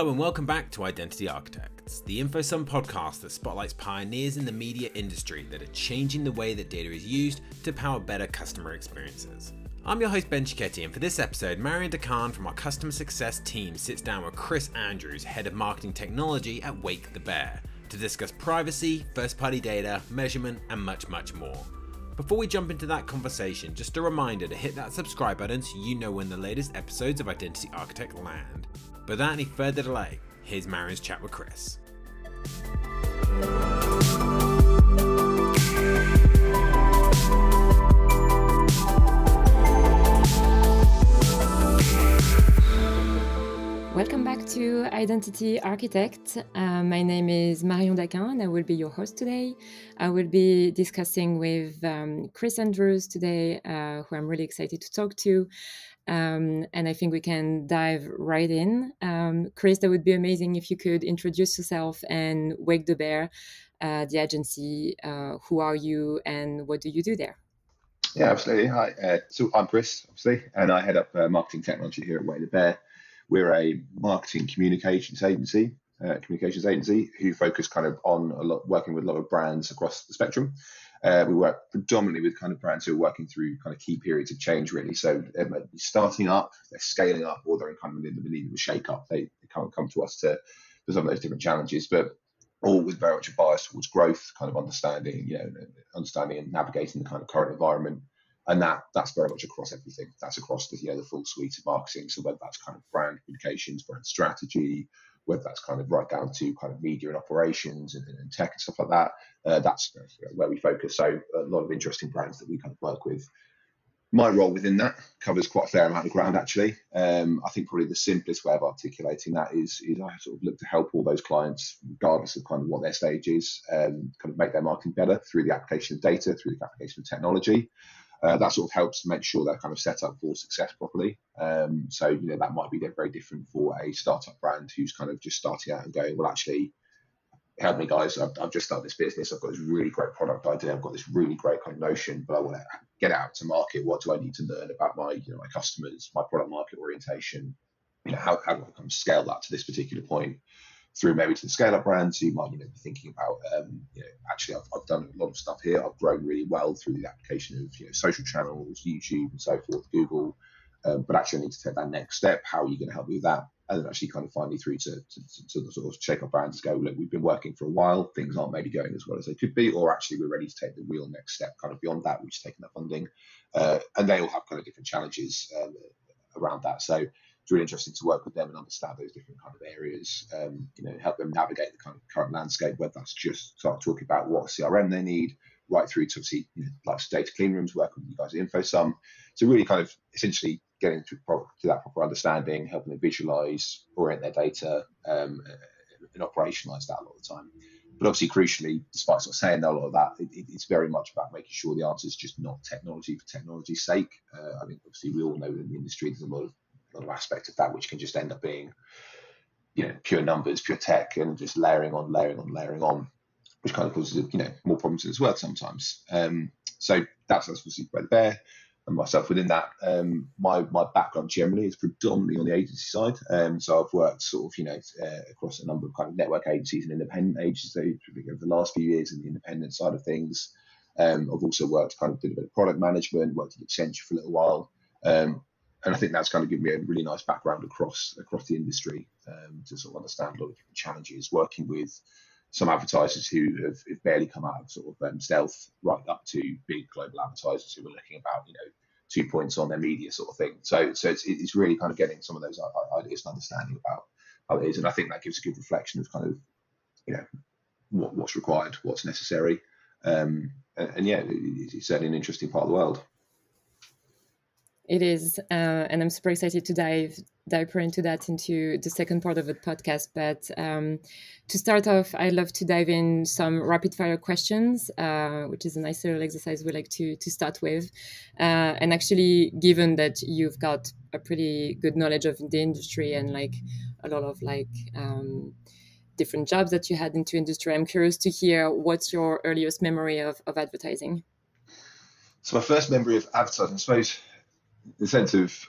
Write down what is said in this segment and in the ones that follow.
Hello and welcome back to Identity Architects, the InfoSum podcast that spotlights pioneers in the media industry that are changing the way that data is used to power better customer experiences. I'm your host Ben Cicchetti, and for this episode, Marion Dacquin from our customer success team sits down with Chris Andrews, head of marketing technology at Wake the Bear, to discuss privacy, first party data, measurement, and much, much more. Before we jump into that conversation, just a reminder to hit that subscribe button so you know when the latest episodes of Identity Architect land. Without any further delay, here's Marion's chat with Chris. Welcome back to Identity Architect. Uh, my name is Marion Dacquin and I will be your host today. I will be discussing with um, Chris Andrews today, uh, who I'm really excited to talk to. Um, and I think we can dive right in. Um, Chris, that would be amazing if you could introduce yourself and Wake the Bear, uh, the agency. Uh, who are you and what do you do there? Yeah, absolutely. Hi. Uh, so I'm Chris, obviously, and I head up uh, marketing technology here at Wake the Bear. We're a marketing communications agency, uh, communications agency who focus kind of on a lot, working with a lot of brands across the spectrum. Uh, we work predominantly with kind of brands who are working through kind of key periods of change, really. So they might be starting up, they're scaling up, or they're in kind of in the middle of a shake up. They, they can't come to us to for some of those different challenges, but all with very much a bias towards growth, kind of understanding, you know, understanding and navigating the kind of current environment. And that that's very much across everything. That's across the you know the full suite of marketing. So whether that's kind of brand communications, brand strategy, whether that's kind of right down to kind of media and operations and, and tech and stuff like that. Uh, that's where we focus. So a lot of interesting brands that we kind of work with. My role within that covers quite a fair amount of ground, actually. Um, I think probably the simplest way of articulating that is, is I sort of look to help all those clients, regardless of kind of what their stage is, um, kind of make their marketing better through the application of data, through the application of technology. Uh, that sort of helps to make sure they're kind of set up for success properly. Um, so, you know, that might be very different for a startup brand who's kind of just starting out and going, well, actually, help me, guys. I've, I've just started this business. I've got this really great product idea. I've got this really great kind of notion, but I want to get out to market. What do I need to learn about my, you know, my customers, my product market orientation? You know, how, how do I kind of scale that to this particular point? Through maybe to the scale up brands who might you know be thinking about um, you know actually I've, I've done a lot of stuff here. I've grown really well through the application of you know social channels YouTube and so forth Google. Um, but actually I need to take that next step. How are you going to help me with that? And then actually kind of finally through to, to, to the sort of shake up brands go look we've been working for a while. Things aren't maybe going as well as they could be or actually we're ready to take the real next step kind of beyond that we've taken that funding. Uh, and they all have kind of different challenges um, around that. So really interesting to work with them and understand those different kind of areas. Um, you know, help them navigate the kind of current landscape, whether that's just start talking about what CRM they need, right through to obviously you know, like data clean rooms, work with you guys at InfoSum. So really kind of essentially getting to, to that proper understanding, helping them visualize, orient their data, um, and operationalize that a lot of the time. But obviously, crucially, despite sort of saying a lot of that, it, it's very much about making sure the answer is just not technology for technology's sake. Uh, I mean, obviously, we all know in the industry there's a lot of another aspect of that, which can just end up being, you know, pure numbers, pure tech, and just layering on, layering on, layering on, which kind of causes you know more problems as well sometimes. Um, so that's obviously by the bear and myself within that. Um, my my background generally is predominantly on the agency side. Um, so I've worked sort of you know uh, across a number of kind of network agencies and independent agencies over the last few years in the independent side of things. Um, I've also worked kind of did a bit of product management, worked at Accenture for a little while. Um, and I think that's kind of given me a really nice background across across the industry um, to sort of understand a lot of different challenges. Working with some advertisers who have, have barely come out of sort of um, stealth, right up to big global advertisers who are looking about you know two points on their media sort of thing. So so it's it's really kind of getting some of those ideas and understanding about how it is, and I think that gives a good reflection of kind of you know what, what's required, what's necessary, um, and, and yeah, it's certainly an interesting part of the world. It is, uh, and I'm super excited to dive deeper into that into the second part of the podcast. But um, to start off, I'd love to dive in some rapid fire questions, uh, which is a nice little exercise we like to to start with. Uh, and actually, given that you've got a pretty good knowledge of the industry and like a lot of like um, different jobs that you had into industry, I'm curious to hear what's your earliest memory of, of advertising. So my first memory of advertising, I suppose the sense of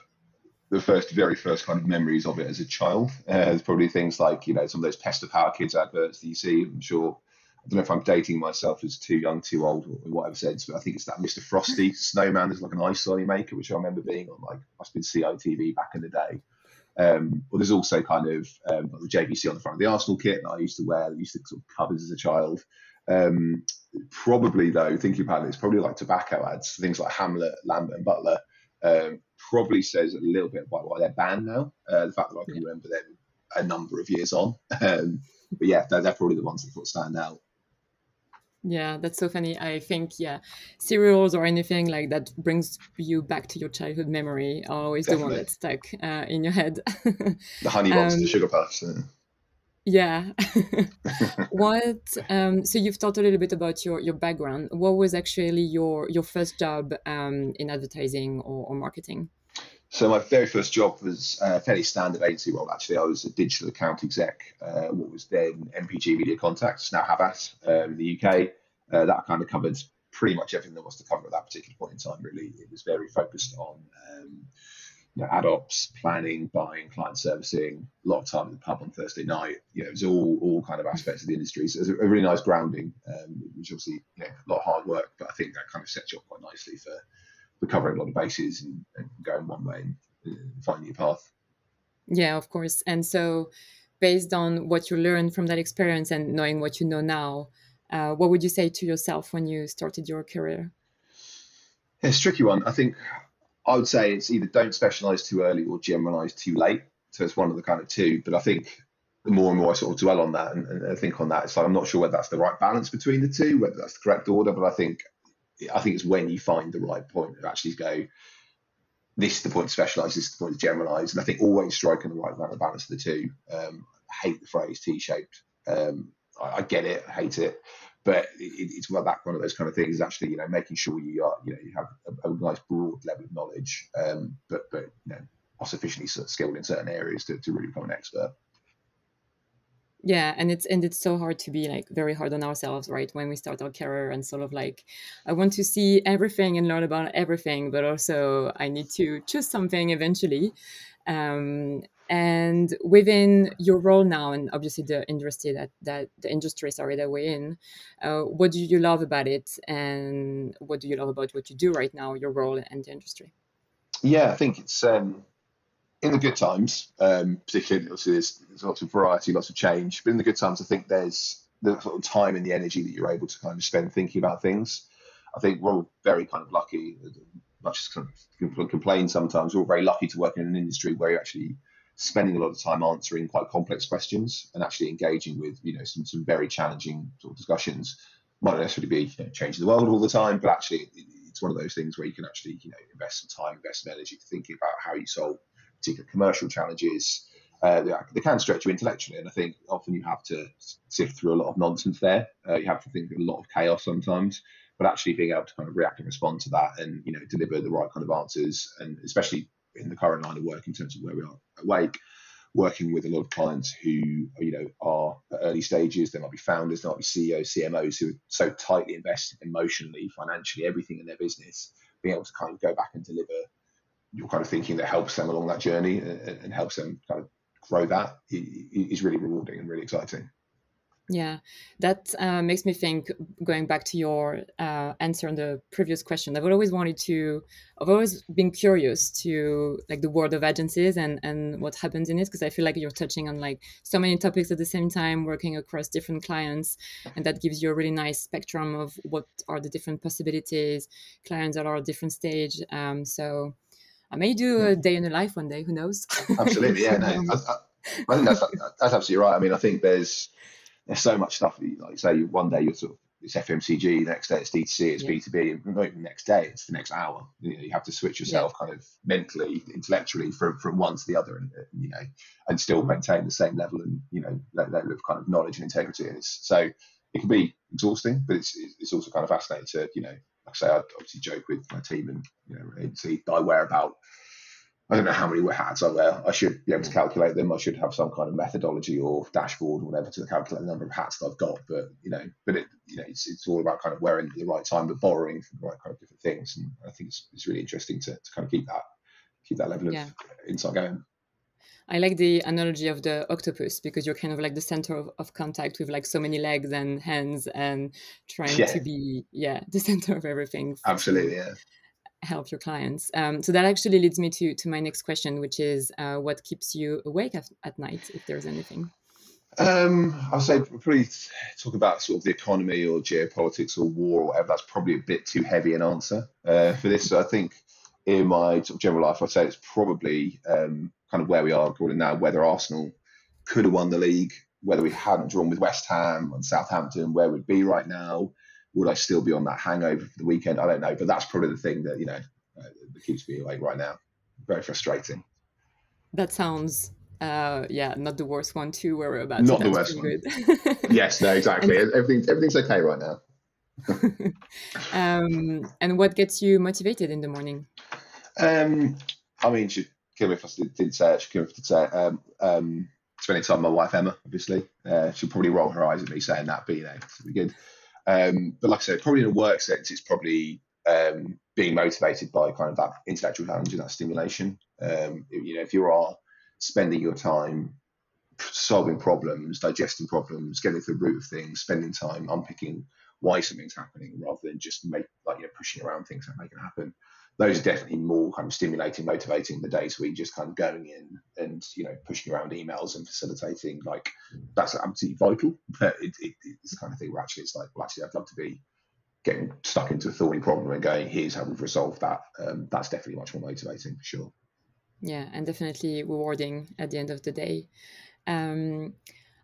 the first, very first kind of memories of it as a child. Uh, there's probably things like, you know, some of those pester power Kids adverts that you see. I'm sure, I don't know if I'm dating myself as too young, too old, or whatever sense, but I think it's that Mr. Frosty snowman. There's like an ice lolly maker, which I remember being on, like, must have been CITV back in the day. Um, well, there's also kind of um, the JVC on the front of the Arsenal kit that I used to wear, I used to sort of covers as a child. Um, probably though, thinking about it, it's probably like tobacco ads, things like Hamlet, Lambert and Butler. Um, probably says a little bit about why they're banned now. Uh, the fact that I can remember them a number of years on. Um, but yeah, they're, they're, probably the ones that stand out. Yeah, that's so funny. I think yeah, cereals or anything like that brings you back to your childhood memory are always Definitely. the one that's stuck uh, in your head. the honey box, um, the sugar puffs. Yeah. Yeah. what? Um, so you've talked a little bit about your your background. What was actually your your first job um, in advertising or, or, marketing? So my very first job was a fairly standard agency role. Actually, I was a digital account exec. Uh, what was then MPG Media Contacts, now Havas um, in the UK. Uh, that kind of covered pretty much everything there was to cover at that particular point in time. Really, it was very focused on um, you know, ad ops, planning, buying, client servicing, a lot of time in the pub on Thursday night. You know, it was all all kind of aspects of the industry. So it was a, really nice grounding, um, which obviously you know, a lot of hard work, but I think that kind of sets you up quite nicely for for covering a lot of bases and, and going one way and, and finding your path. Yeah, of course. And so, based on what you learned from that experience and knowing what you know now, uh, what would you say to yourself when you started your career? Yeah, it's a tricky one. I think I would say it's either don't specialize too early or generalize too late. So it's one of the kind of two. But I think the more and more I sort of dwell on that and, and think on that, it's like I'm not sure whether that's the right balance between the two, whether that's the correct order. But I think I think it's when you find the right point to actually go. This is the point to specialize. This is the point to generalize. And I think always striking the right amount of balance of the two. Um, I hate the phrase T-shaped. Um, I, I, get it. I hate it but it, it's well back one of those kind of things. Is actually, you know, making sure you are, you know, you have a, a nice broad level of knowledge, um, but but you know, are sufficiently skilled in certain areas to, to really become an expert. Yeah, and it's and it's so hard to be like very hard on ourselves, right? When we start our career and sort of like, I want to see everything and learn about everything, but also I need to choose something eventually. Um, and within your role now and obviously the industry that that the industry sorry that we're in uh, what do you love about it? And what do you love about what you do right now your role and the industry? Yeah i think it's um, in the good times um, particularly obviously there's, there's lots of variety lots of change but in the good times i think there's the sort of time and the energy that you're able to kind of spend thinking about things. I think we're all very kind of lucky much as kind of complain sometimes we're all very lucky to work in an industry where you actually spending a lot of time answering quite complex questions and actually engaging with you know some, some very challenging sort of discussions. Might not necessarily be you know, changing the world all the time but actually it's one of those things where you can actually you know invest some time invest some energy thinking about how you solve particular commercial challenges. Uh, they, can stretch you intellectually and i think often you have to sift through a lot of nonsense there. Uh, you have to think a lot of chaos sometimes but actually being able to kind of react and respond to that and you know deliver the right kind of answers and especially in the current line of work in terms of where we are at Wake, working with a lot of clients who you know are at early stages. There might be founders, there might be CEOs, CMOs who are so tightly invested emotionally, financially, everything in their business. Being able to kind of go back and deliver your kind of thinking that helps them along that journey and, and helps them kind of grow that is really rewarding and really exciting. Yeah, that uh, makes me think. Going back to your uh, answer on the previous question, I've always wanted to. I've always been curious to like the world of agencies and and what happens in it because I feel like you're touching on like so many topics at the same time, working across different clients, and that gives you a really nice spectrum of what are the different possibilities. Clients that are at different stage. Um, so I may do a day in the life one day. Who knows? Absolutely, yeah. No, I, I, I think that's that's absolutely right. I mean, I think there's there's so much stuff. Like say, one day you're sort of it's FMCG, next day it's D2C, it's yeah. B2B, and not even the next day, it's the next hour. You, know, you have to switch yourself yeah. kind of mentally, intellectually from, from one to the other, and uh, you know, and still maintain the same level and you know level of kind of knowledge and integrity. And it's, so it can be exhausting, but it's it's also kind of fascinating to you know, like I say, I obviously joke with my team and you know, agency I wear about I don't know how many hats I wear. I should be able to hmm. calculate them. I should have some kind of methodology or dashboard or whatever to calculate the number of hats that I've got. But you know, but it, you know, it's, it's all about kind of wearing at the right time, but borrowing from the right kind of different things. And I think it's, it's really interesting to, to kind of keep that keep that level of yeah. insight going. I like the analogy of the octopus because you're kind of like the center of, of contact with like so many legs and hands and trying yeah. to be yeah the center of everything. Absolutely, yeah. Help your clients. Um, so that actually leads me to to my next question, which is uh, what keeps you awake at, at night, if there's anything. Um, I'll say probably talk about sort of the economy or geopolitics or war or whatever. That's probably a bit too heavy an answer uh, for this. So I think in my sort of general life, I'd say it's probably um, kind of where we are recording now. Whether Arsenal could have won the league, whether we hadn't drawn with West Ham and Southampton, where we'd be right now. Would I still be on that hangover for the weekend? I don't know, but that's probably the thing that you know uh, that keeps me awake right now. Very frustrating. That sounds uh, yeah, not the worst one to worry about. Not so the worst one. yes, no, exactly. and, everything's everything's okay right now. um, and what gets you motivated in the morning? Um, I mean, she kill me if I didn't say it. She kill me if I did say it. Um, um, spending time with my wife Emma, obviously. Uh, she'll probably roll her eyes at me saying that, but you know, be good. Um, but like I said, probably in a work sense, it's probably um, being motivated by kind of that intellectual challenge and that stimulation. Um, you know, if you are spending your time solving problems, digesting problems, getting to the root of things, spending time unpicking why something's happening rather than just make like you know pushing around things and making it happen. Those are definitely more kind of stimulating, motivating the days where you're just kind of going in and you know pushing around emails and facilitating. Like that's absolutely vital. But it, it, it's kind of thing where actually it's like, well, actually, I'd love to be getting stuck into a thorny problem and going, here's how we've resolved that. Um, that's definitely much more motivating for sure yeah and definitely rewarding at the end of the day um,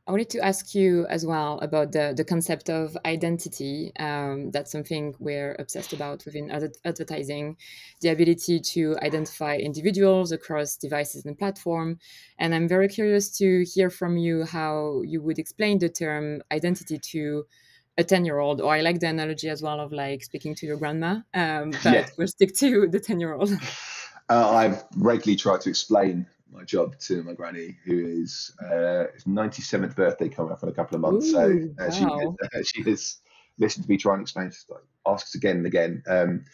I wanted to ask you as well about the, the concept of identity. Um, that's something we're obsessed about within ad- advertising, the ability to identify individuals across devices and platform. And I'm very curious to hear from you how you would explain the term identity to a 10 year old, or I like the analogy as well of like speaking to your grandma, um, but yeah. we'll stick to the 10 year old. Uh, I've regularly tried to explain my job to my granny, who is uh, 97th birthday coming up in a couple of months. Ooh, so uh, wow. she, uh, she has listened to me try and explain, like, ask again and again. Um,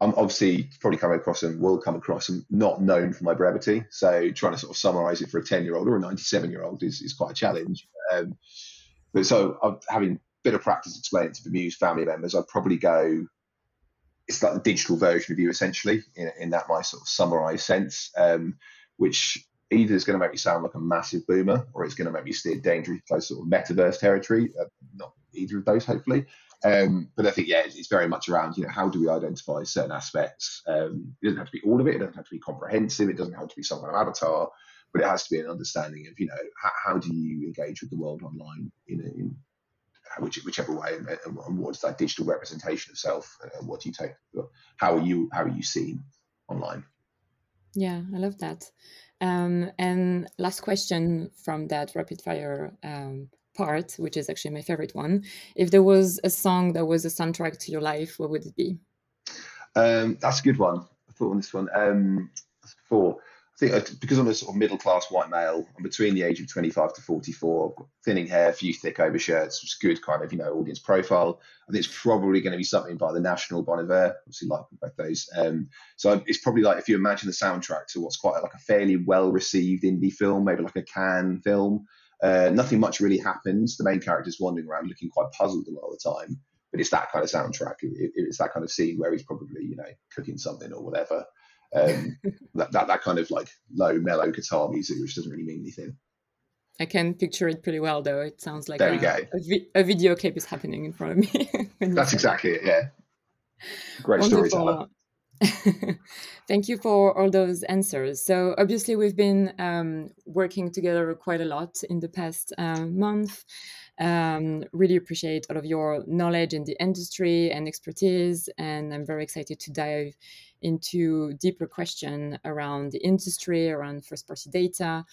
I'm obviously probably come across and will come across and not known for my brevity. So trying to sort of summarize it for a 10 year old or a 97 year old is, is quite a challenge. Um, but so I'm having a bit of practice explaining to bemused family members, I'd probably go it's like the digital version of you essentially in, in that my sort of summarized sense, um, which either is going to make me sound like a massive boomer or it's going to make me steer dangerously close sort of metaverse territory. Uh, not either of those, hopefully. Um, but I think, yeah, it's, it's, very much around, you know, how do we identify certain aspects? Um, it doesn't have to be all of it. It doesn't have to be comprehensive. It doesn't have to be some kind of avatar, but it has to be an understanding of, you know, how, how do you engage with the world online in, in which, whichever way, and, and what's that digital representation of self? What do you take? How are you? How are you seen online? Yeah, I love that. Um, and last question from that rapid fire um, part, which is actually my favorite one. If there was a song that was a soundtrack to your life, what would it be? Um, that's a good one. I thought on this one. Um, before think uh, because I'm a sort of middle class white male, I'm between the age of 25 to 44, thinning hair, a few thick overshirts, which is good kind of, you know, audience profile. I think it's probably going to be something by the National Bon Iver, obviously like both those. Um, so it's probably like if you imagine the soundtrack to what's quite like a fairly well received indie film, maybe like a Cannes film. Uh, nothing much really happens. The main character's wandering around looking quite puzzled a lot of the time, but it's that kind of soundtrack. It, it's that kind of scene where he's probably, you know, cooking something or whatever um, that, that, that kind of like low mellow guitar music, which doesn't really mean anything. I can picture it pretty well, though. It sounds like there a, we go. A, vi- a, video clip is happening in front of me. That's exactly it. Yeah, great storyteller. Thank you for all those answers. So obviously, we've been um, working together quite a lot in the past uh, month. Um, really appreciate all of your knowledge in the industry and expertise, and I'm very excited to dive into deeper question around the industry, around first-party data,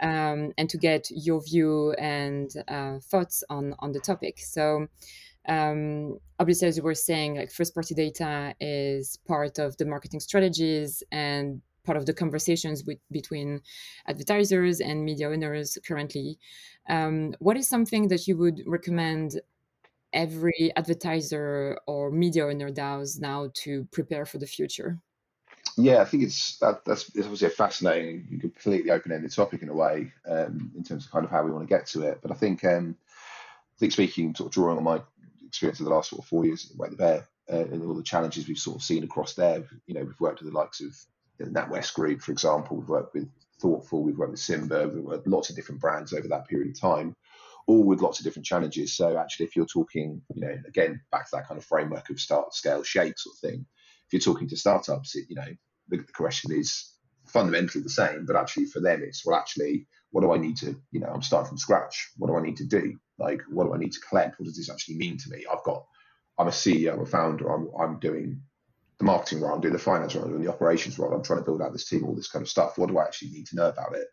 um, and to get your view and uh, thoughts on on the topic. So. Um, obviously, as you were saying, like first-party data is part of the marketing strategies and part of the conversations with, between advertisers and media owners currently. Um, what is something that you would recommend every advertiser or media owner does now to prepare for the future? Yeah, I think it's that, that's it's obviously a fascinating, completely open-ended topic in a way, um, in terms of kind of how we want to get to it. But I think, um, I think speaking, sort of drawing on my experience of the last sort of four years at the Bear uh, and all the challenges we've sort of seen across there. You know, we've worked with the likes of NatWest Group, for example. We've worked with Thortful. We've worked with Simba. We've worked with lots of different brands over that period of time, all with lots of different challenges. So actually, if you're talking, you know, again back to that kind of framework of start, scale, shape sort of thing. If you're talking to startups, it, you know, the, the question is fundamentally the same, but actually for them, it's well, actually, what do I need to, you know, I'm starting from scratch. What do I need to do? Like, what do I need to collect? What does this actually mean to me? I've got, I'm a CEO, I'm a founder, I'm, I'm doing the marketing role, I'm doing the finance role, I'm doing the operations role, I'm trying to build out this team, all this kind of stuff. What do I actually need to know about it?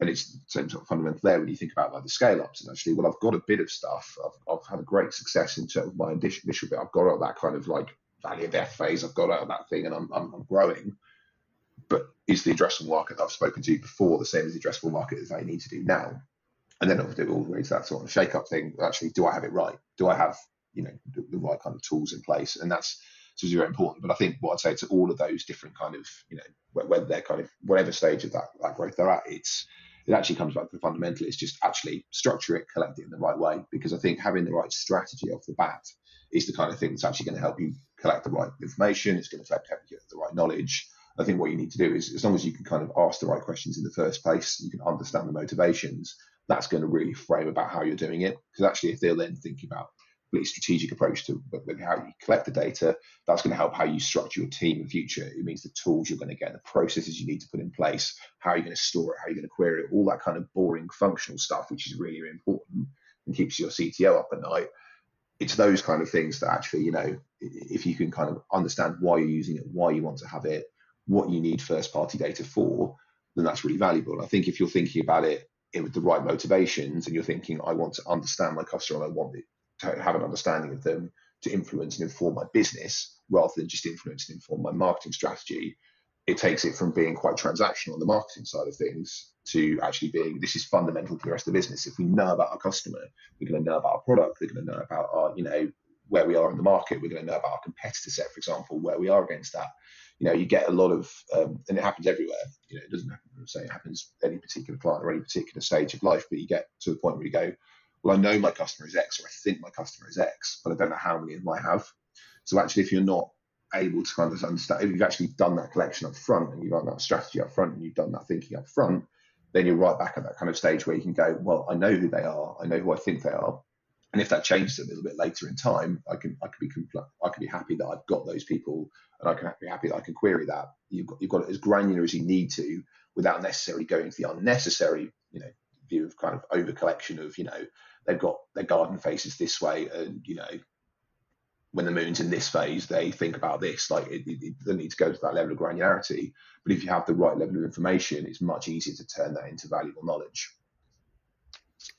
And it's the same sort of fundamental there when you think about like the scale ups and actually, well, I've got a bit of stuff. I've, I've had a great success in terms of my initial bit. I've got out that kind of like valley of death phase. I've got out of that thing and I'm, I'm, I'm growing but is the addressable market I've spoken to before the same as the addressable market that I need to do now? And then do all the way to that sort of shake up thing. Actually, do I have it right? Do I have, you know, the, the right kind of tools in place? And that's so very important. But I think what I'd say to all of those different kind of, you know, whether they're kind of whatever stage of that, that growth they're at, it's it actually comes back to the fundamental. It's just actually structure it, collect it in the right way. Because I think having the right strategy off the bat is the kind of thing that's actually going to help you collect the right information. It's going to help you get the right knowledge I think what you need to do is, as long as you can kind of ask the right questions in the first place, you can understand the motivations. That's going to really frame about how you're doing it. Because actually, if they're then thinking about strategic approach to how you collect the data, that's going to help how you structure your team in the future. It means the tools you're going to get, the processes you need to put in place, how you're going to store it, how you're going to query it, all that kind of boring functional stuff, which is really, really important and keeps your CTO up at night it's those kind of things that actually, you know, if you can kind of understand why you're using it, why you want to have it, what you need first party data for, then that's really valuable. I think if you're thinking about it with the right motivations and you're thinking, I want to understand my customer and I want to have an understanding of them to influence and inform my business rather than just influence and inform my marketing strategy, it takes it from being quite transactional on the marketing side of things to actually being this is fundamental to the rest of the business. If we know about our customer, we're going to know about our product, we're going to know about our, you know, where we are in the market, we're going to know about our competitor set, for example, where we are against that you know, you get a lot of, um, and it happens everywhere. You know, it doesn't happen, say it happens any particular client or any particular stage of life, but you get to the point where you go, well, I know my customer is X, or I think my customer is X, but I don't know how many of them I have. So actually, if you're not able to kind of understand, if you've actually done that collection up front and you've done that strategy up front and you've done that thinking up front, then you're right back at that kind of stage where you can go, well, I know who they are, I know who I think they are, and if that changes a little bit later in time, I can I can be compl- I can be happy that I've got those people, and I can be happy that I can query that. You've got you've got it as granular as you need to, without necessarily going to the unnecessary, you know, view of kind of over collection of you know they've got their garden faces this way, and you know when the moon's in this phase, they think about this. Like it, it, it doesn't need to go to that level of granularity, but if you have the right level of information, it's much easier to turn that into valuable knowledge.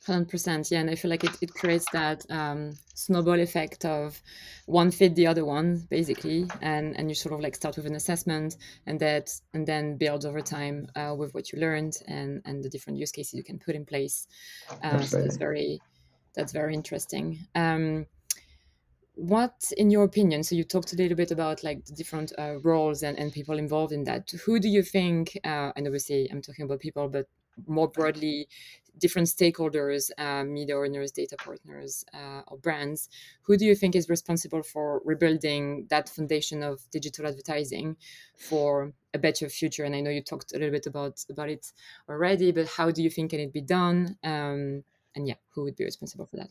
100% yeah and i feel like it, it creates that um, snowball effect of one fit the other one basically and and you sort of like start with an assessment and that and then build over time uh, with what you learned and and the different use cases you can put in place. Uh, so that's very that's very interesting. Um, what in your opinion so you talked a little bit about like the different uh, roles and, and people involved in that. Who do you think uh, and obviously i'm talking about people but more broadly different stakeholders, uh, media owners, data partners, uh, or brands. Who do you think is responsible for rebuilding that foundation of digital advertising for a better future? And I know you talked a little bit about about it already, but how do you think can it be done? Um, and yeah, who would be responsible for that?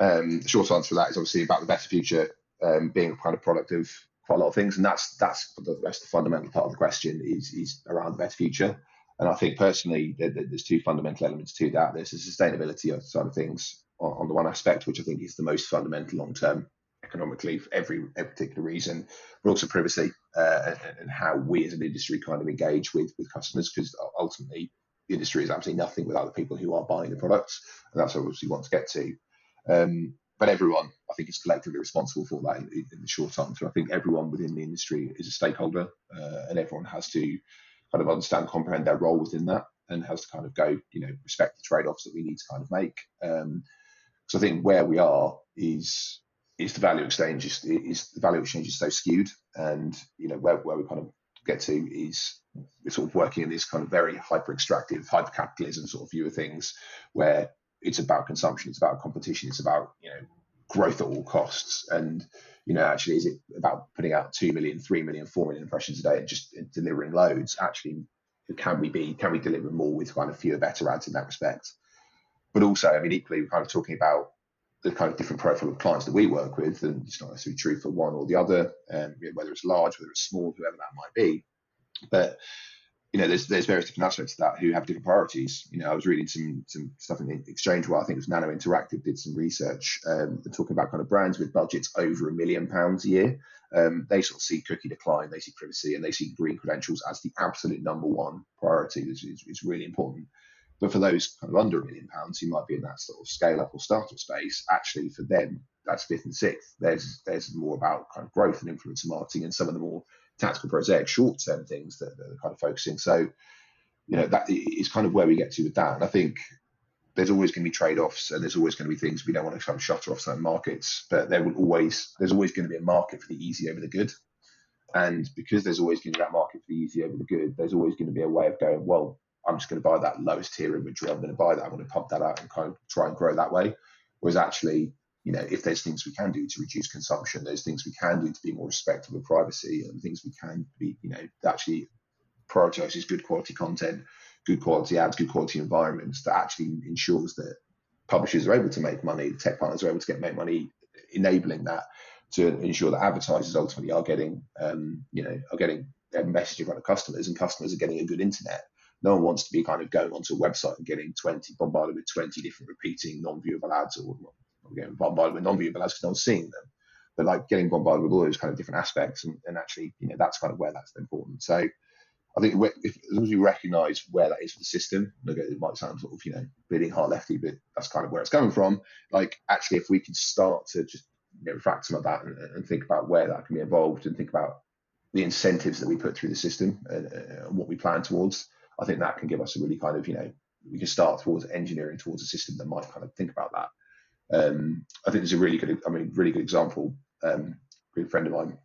Um, the short answer to that is obviously about the better future um, being kind of product of quite a lot of things, and that's that's the, that's the fundamental part of the question is is around the better future. And I think personally, there's two fundamental elements to that. There's the sustainability side of things on, the one aspect, which I think is the most fundamental long term economically for every, every particular reason, but also privacy uh, and, and, how we as an industry kind of engage with with customers because ultimately the industry is absolutely nothing without the people who are buying the products, and that's what we want to get to. Um, but everyone, I think, is collectively responsible for that in, in the short term. So I think everyone within the industry is a stakeholder, uh, and everyone has to kind of understand, comprehend their role within that, and has to kind of go, you know, respect the trade-offs that we need to kind of make. Um, so I think where we are is is the value exchange is, is the value exchange is so skewed, and you know where, where we kind of get to is sort of working in this kind of very hyper extractive, hyper capitalism sort of view of things, where it's about consumption, it's about competition, it's about you know growth at all costs, and you know actually is it about putting out two million, three million, four million impressions a day and just delivering loads? Actually, can we be can we deliver more with kind of fewer better ads in that respect? But also, I mean, equally, we're kind of talking about the kind of different profile of clients that we work with, and it's not necessarily true for one or the other, um, whether it's large, whether it's small, whoever that might be. But you know, there's there's various different aspects of that who have different priorities. You know, I was reading some some stuff in the exchange where I think it was Nano Interactive did some research um, talking about kind of brands with budgets over a million pounds a year. Um, they sort of see cookie decline, they see privacy, and they see green credentials as the absolute number one priority. This is, is really important. But for those kind of under a million pounds who might be in that sort of scale up or startup space, actually for them, that's fifth and sixth. There's there's more about kind of growth and influencer marketing and some of the more tactical prosaic short term things that, that, are kind of focusing. So, you know, that is kind of where we get to with that. And I think there's always going to be trade offs and there's always going to be things we don't want to kind of shutter off certain markets, but there will always there's always going to be a market for the easy over the good. And because there's always going to be that market for the easy over the good, there's always going to be a way of going, well, I'm just going to buy that lowest tier imagery. I'm going to buy that. I'm going to pump that out and kind of try and grow that way. Whereas actually, you know, if there's things we can do to reduce consumption, there's things we can do to be more respectful of privacy, and things we can be, you know, actually prioritizes good quality content, good quality ads, good quality environments that actually ensures that publishers are able to make money, tech partners are able to get make money, enabling that to ensure that advertisers ultimately are getting, um, you know, are getting a message in front of customers, and customers are getting a good internet. No one wants to be kind of going onto a website and getting 20 bombarded with 20 different repeating non-viewable ads or getting bombarded with non-viewable ads because no one's seeing them. But like getting bombarded with all those kind of different aspects, and, and actually, you know, that's kind of where that's important. So I think if, as long as we recognise where that is for the system, it might sound sort of you know bleeding heart lefty, but that's kind of where it's coming from. Like actually, if we can start to just you know, refract some of that and, and, think about where that can be involved, and think about the incentives that we put through the system and, uh, and what we plan towards, I think that can give us a really kind of, you know, we can start towards engineering towards a system that might kind of think about that. Um, I think there's a really good, I mean, really good example. Um, a good friend of mine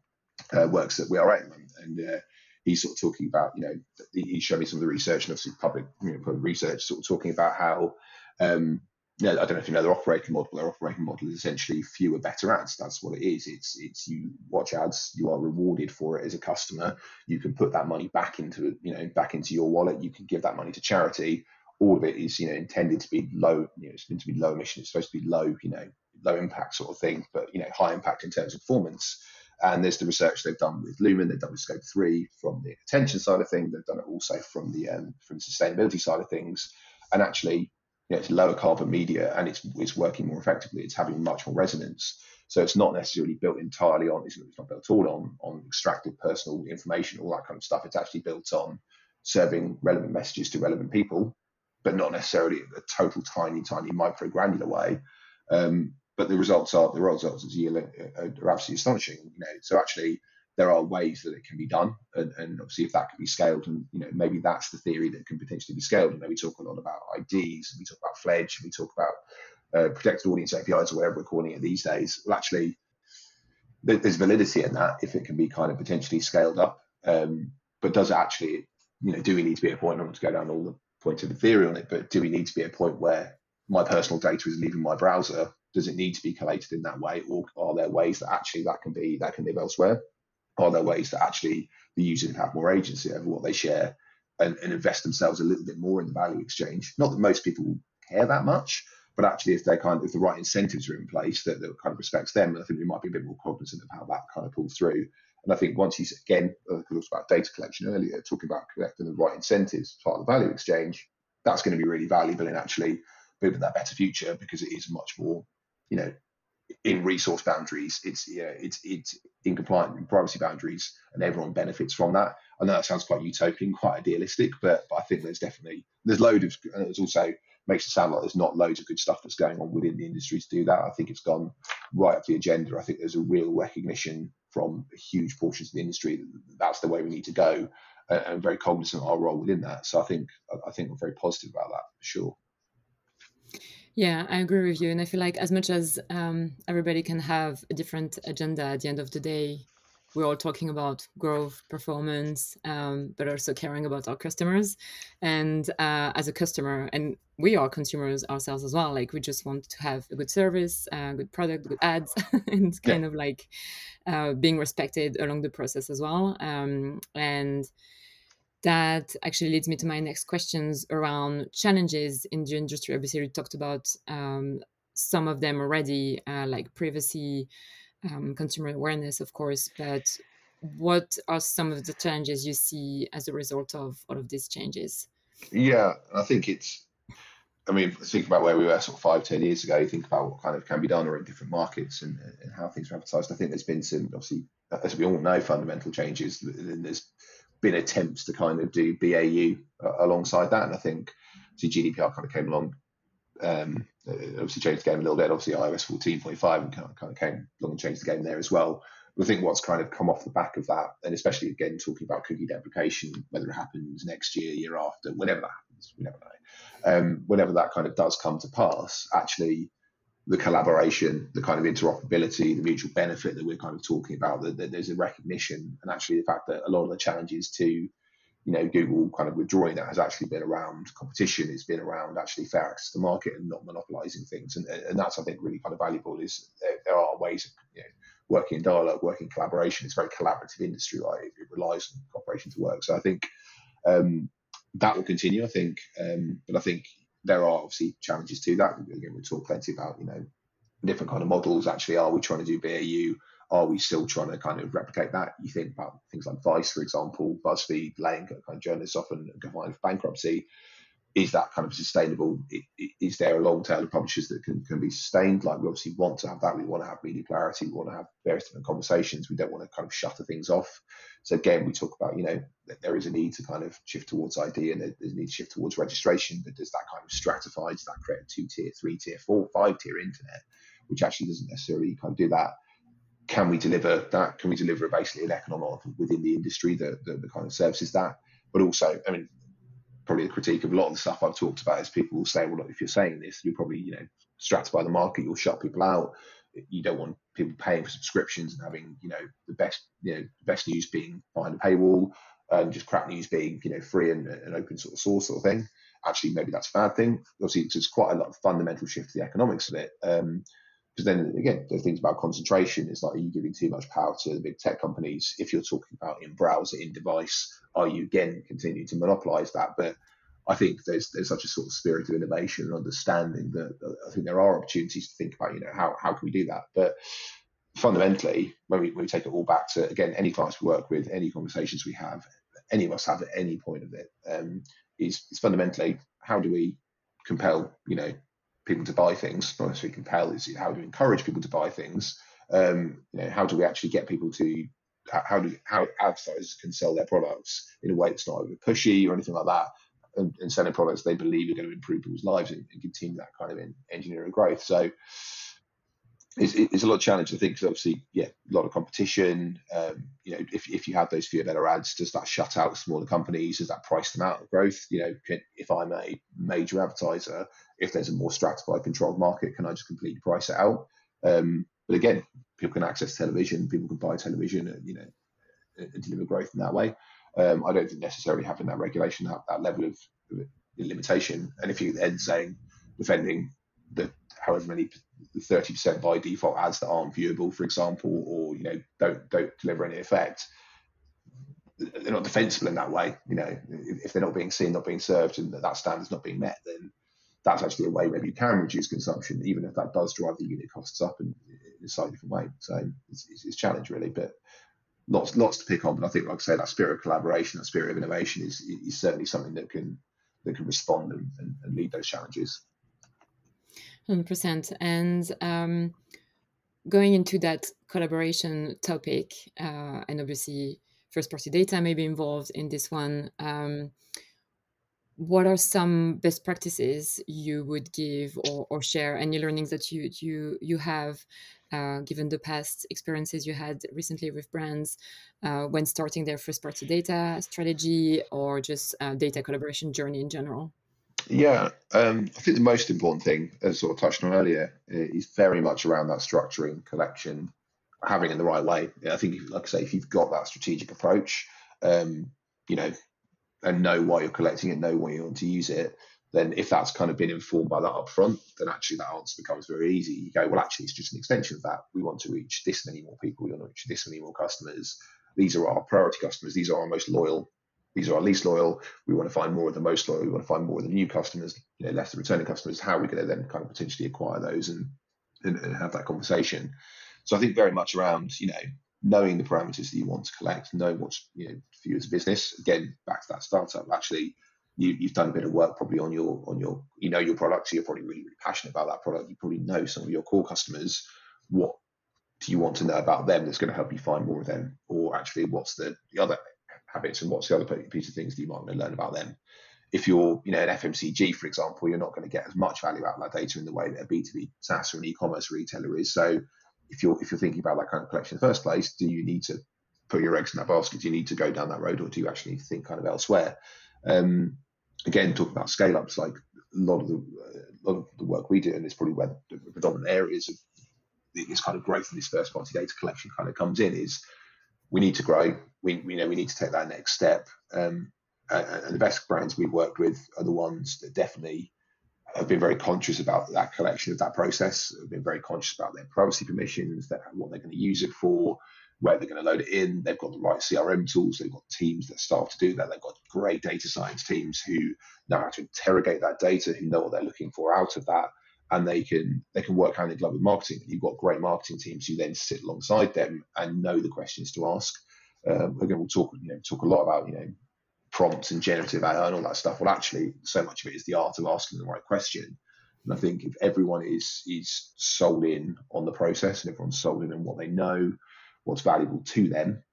uh, works at WeAre8, and uh, he's sort of talking about, you know, he showed me some of the research and obviously public, you know, public research, sort of talking about how um, yeah, I don't know if you know their operating model. Their operating model is essentially fewer better ads. That's what it is. It's it's you watch ads, you are rewarded for it as a customer. You can put that money back into you know back into your wallet. You can give that money to charity. All of it is you know intended to be low. You know, it's meant to be low emission. It's supposed to be low you know low impact sort of thing, but you know high impact in terms of performance. And there's the research they've done with Lumen. They've done with Scope Three from the attention side of things. They've done it also from the um, from the sustainability side of things. And actually, you know, it's lower carbon media and it's it's working more effectively. It's having much more resonance. So it's not necessarily built entirely on. It's not built all on on extracted personal information, all that kind of stuff. It's actually built on serving relevant messages to relevant people, but not necessarily a total tiny, tiny micro granular way. Um, but the results are the results are, absolutely astonishing. You know, so actually there are ways that it can be done, and, and, obviously if that can be scaled, and you know maybe that's the theory that can potentially be scaled. And maybe we talk a lot about IDs, we talk about Fledge, we talk about uh, protected audience APIs or whatever we're calling it these days. Well, actually, there's validity in that if it can be kind of potentially scaled up. Um, but does it actually, you know, do we need to be a point? Not to go down all the points of the theory on it, but do we need to be at a point where my personal data is leaving my browser? Does it need to be collated in that way, or are there ways that actually that can be that can live elsewhere? are there ways that actually the user can have more agency over what they share and, and invest themselves a little bit more in the value exchange? Not that most people care that much, but actually if they kind of if the right incentives are in place that, that kind of respects them, I think we might be a bit more cognizant of how that kind of pulls through. And I think once he's again, uh, talked about data collection earlier, talking about collecting the right incentives part of the value exchange, that's going to be really valuable in actually building that better future because it is much more, you know, in resource boundaries. It's yeah, it's it's in compliant privacy boundaries, and everyone benefits from that. I know that sounds quite utopian, quite idealistic, but, but I think there's definitely there's load of there's also makes it sound like there's not loads of good stuff that's going on within the industry to do that. I think it's gone right up the agenda. I think there's a real recognition from huge portions of the industry that that's the way we need to go, and, and very cognizant of our role within that. So I think I think we're very positive about that for sure. Yeah, I agree with you. And I feel like as much as um, everybody can have a different agenda at the end of the day, we're all talking about growth, performance, um, but also caring about our customers. And uh, as a customer, and we are consumers ourselves as well. Like we just want to have a good service, a good product, good ads, and kind yeah. of like uh, being respected along the process as well. Um, and that actually leads me to my next questions around challenges in the industry. Obviously, we talked about um, some of them already, uh, like privacy, um, consumer awareness, of course. But what are some of the challenges you see as a result of all of these changes? Yeah, I think it's. I mean, think about where we were sort of five, ten years ago. Think about what kind of can be done or in different markets and, and how things are advertised. I think there's been some, obviously, as we all know, fundamental changes. And there's been attempts to kind of do BAU uh, alongside that. And I think see GDPR kind of came along, um, obviously changed the game a little bit. Obviously iOS 14.5 and kind of, kind of came along and changed the game there as well. But I think what's kind of come off the back of that, and especially again talking about cookie deprecation, whether it happens next year, year after, whenever that happens, we never know. Um, whenever that kind of does come to pass, actually the collaboration, the kind of interoperability, the mutual benefit that we're kind of talking about, that, that, there's a recognition, and actually the fact that a lot of the challenges to, you know, Google kind of withdrawing that has actually been around competition. It's been around actually fair access to the market and not monopolizing things, and, and that's I think really kind of valuable. Is there, there are ways of you know, working in dialogue, working in collaboration. It's a very collaborative industry, right? It, relies on cooperation to work. So I think um, that will continue. I think, um, but I think there are obviously challenges to that. Again, we talk plenty about you know different kind of models. Actually, are we trying to do BAU? Are we still trying to kind of replicate that? You think about things like Vice, for example, BuzzFeed laying kind of journalists off and going for bankruptcy is that kind of sustainable? Is there a long tail of publishers that can, can be sustained? Like we obviously want to have that. We want to have media clarity. We want to have various different conversations. We don't want to kind of shutter things off. So again, we talk about, you know, there is a need to kind of shift towards ID and there's a need to shift towards registration, but does that kind of stratify? Does that create a two tier, three tier, four, five tier internet, which actually doesn't necessarily kind of do that? Can we deliver that? Can we deliver basically an economic within the industry that, that, that kind of services that? But also, I mean, probably a critique of a lot of the stuff I've talked about is people will say, well, look, if you're saying this, you're probably, you know, stratify the market, you'll shut people out. You don't want people paying for subscriptions and having, you know, the best, you know, best news being behind a paywall and just crap news being, you know, free and an open sort of source sort of thing. Actually, maybe that's a bad thing. Obviously, it's quite a lot of fundamental shift to the economics of it. Um, because then again, there's things about concentration. It's like, are you giving too much power to the big tech companies? If you're talking about in browser, in device, are you again continuing to monopolize that? But I think there's there's such a sort of spirit of innovation and understanding that I think there are opportunities to think about, you know, how, how can we do that? But fundamentally, when we, when we take it all back to again, any clients we work with, any conversations we have, any of us have at any point of it, um, is, is fundamentally how do we compel, you know, people to buy things? Not necessarily compel, is how do we encourage people to buy things? Um, you know, how do we actually get people to how do how advertisers can sell their products in a way that's not over pushy or anything like that, and, and selling products they believe are going to improve people's lives and, and continue that kind of in engineering growth. So it's, it's a lot of challenge. I think because obviously, yeah, a lot of competition. Um, you know, if, if you have those fewer better ads, does that shut out smaller companies? Does that price them out of growth? You know, can, if I'm a major advertiser, if there's a more stratified, controlled market, can I just completely price it out? Um, but again, people can access television, people can buy television, and you know, and deliver growth in that way. Um, I don't think necessarily having that regulation have that level of, limitation. And if you're then saying defending the however many thirty percent by default ads that aren't viewable, for example, or you know don't don't deliver any effect, they're not defensible in that way. You know, if they're not being seen, not being served, and that, that standard's not being met, then that's actually a way where you can reduce consumption, even if that does drive the unit costs up in, in a slightly different way. So it's, it's, it's a challenge really, but lots lots to pick on. But I think, like I say, that spirit of collaboration, that spirit of innovation is, is certainly something that can that can respond and, and, and lead those challenges. Hundred percent. And um, going into that collaboration topic, uh, and obviously first party data may be involved in this one. Um, what are some best practices you would give or, or share any learnings that you you you have uh, given the past experiences you had recently with brands uh, when starting their first party data strategy or just uh, data collaboration journey in general yeah um, i think the most important thing as sort of touched on earlier is very much around that structuring collection having in the right way. I think, like I say, if you've got that strategic approach, um, you know, and know why you're collecting it, know why you want to use it, then if that's kind of been informed by that up front, then actually that answer becomes very easy. You go, well, actually, it's just an extension of that. We want to reach this many more people. We want to reach this many more customers. These are our priority customers. These are our most loyal. These are our least loyal. We want to find more of the most loyal. We want to find more of the new customers, you know, less the returning customers. How are we going to then kind of potentially acquire those and, and, and have that conversation? So I think very much around, you know, knowing the parameters that you want to collect, knowing what's you know for you as a business. Again, back to that startup. Actually, you, you've done a bit of work probably on your on your you know your product. So you're probably really really passionate about that product. You probably know some of your core customers. What do you want to know about them that's going to help you find more of them? Or actually, what's the, the other habits and what's the other piece of things that you might want to learn about them? If you're, you know, an FMCG, for example, you're not going to get as much value out of that data in the way that a B2B SaaS or an e-commerce retailer is. So if you're if you're thinking about that kind of collection in the first place, do you need to put your eggs in that basket? Do you need to go down that road, or do you actually think kind of elsewhere? Um, again, talking about scale ups, like a lot of the a lot of the work we do, and it's probably where the predominant areas of this kind of growth in this first party data collection kind of comes in is we need to grow. We, we know we need to take that next step. Um, and the best brands we've worked with are the ones that definitely have been very conscious about that collection of that process, have been very conscious about their privacy permissions, what they're going to use it for, where they're going to load it in. They've got the right CRM tools. They've got teams that start to do that. They've got great data science teams who know how to interrogate that data, who know what they're looking for out of that, and they can they can work hand in glove with marketing. You've got great marketing teams who then sit alongside them and know the questions to ask. Um, again, we'll talk you know talk a lot about you know prompts and generative AI and all that stuff. Well, actually, so much of it is the art of asking the right question. And I think if everyone is is sold in on the process and everyone's sold in on what they know, what's valuable to them,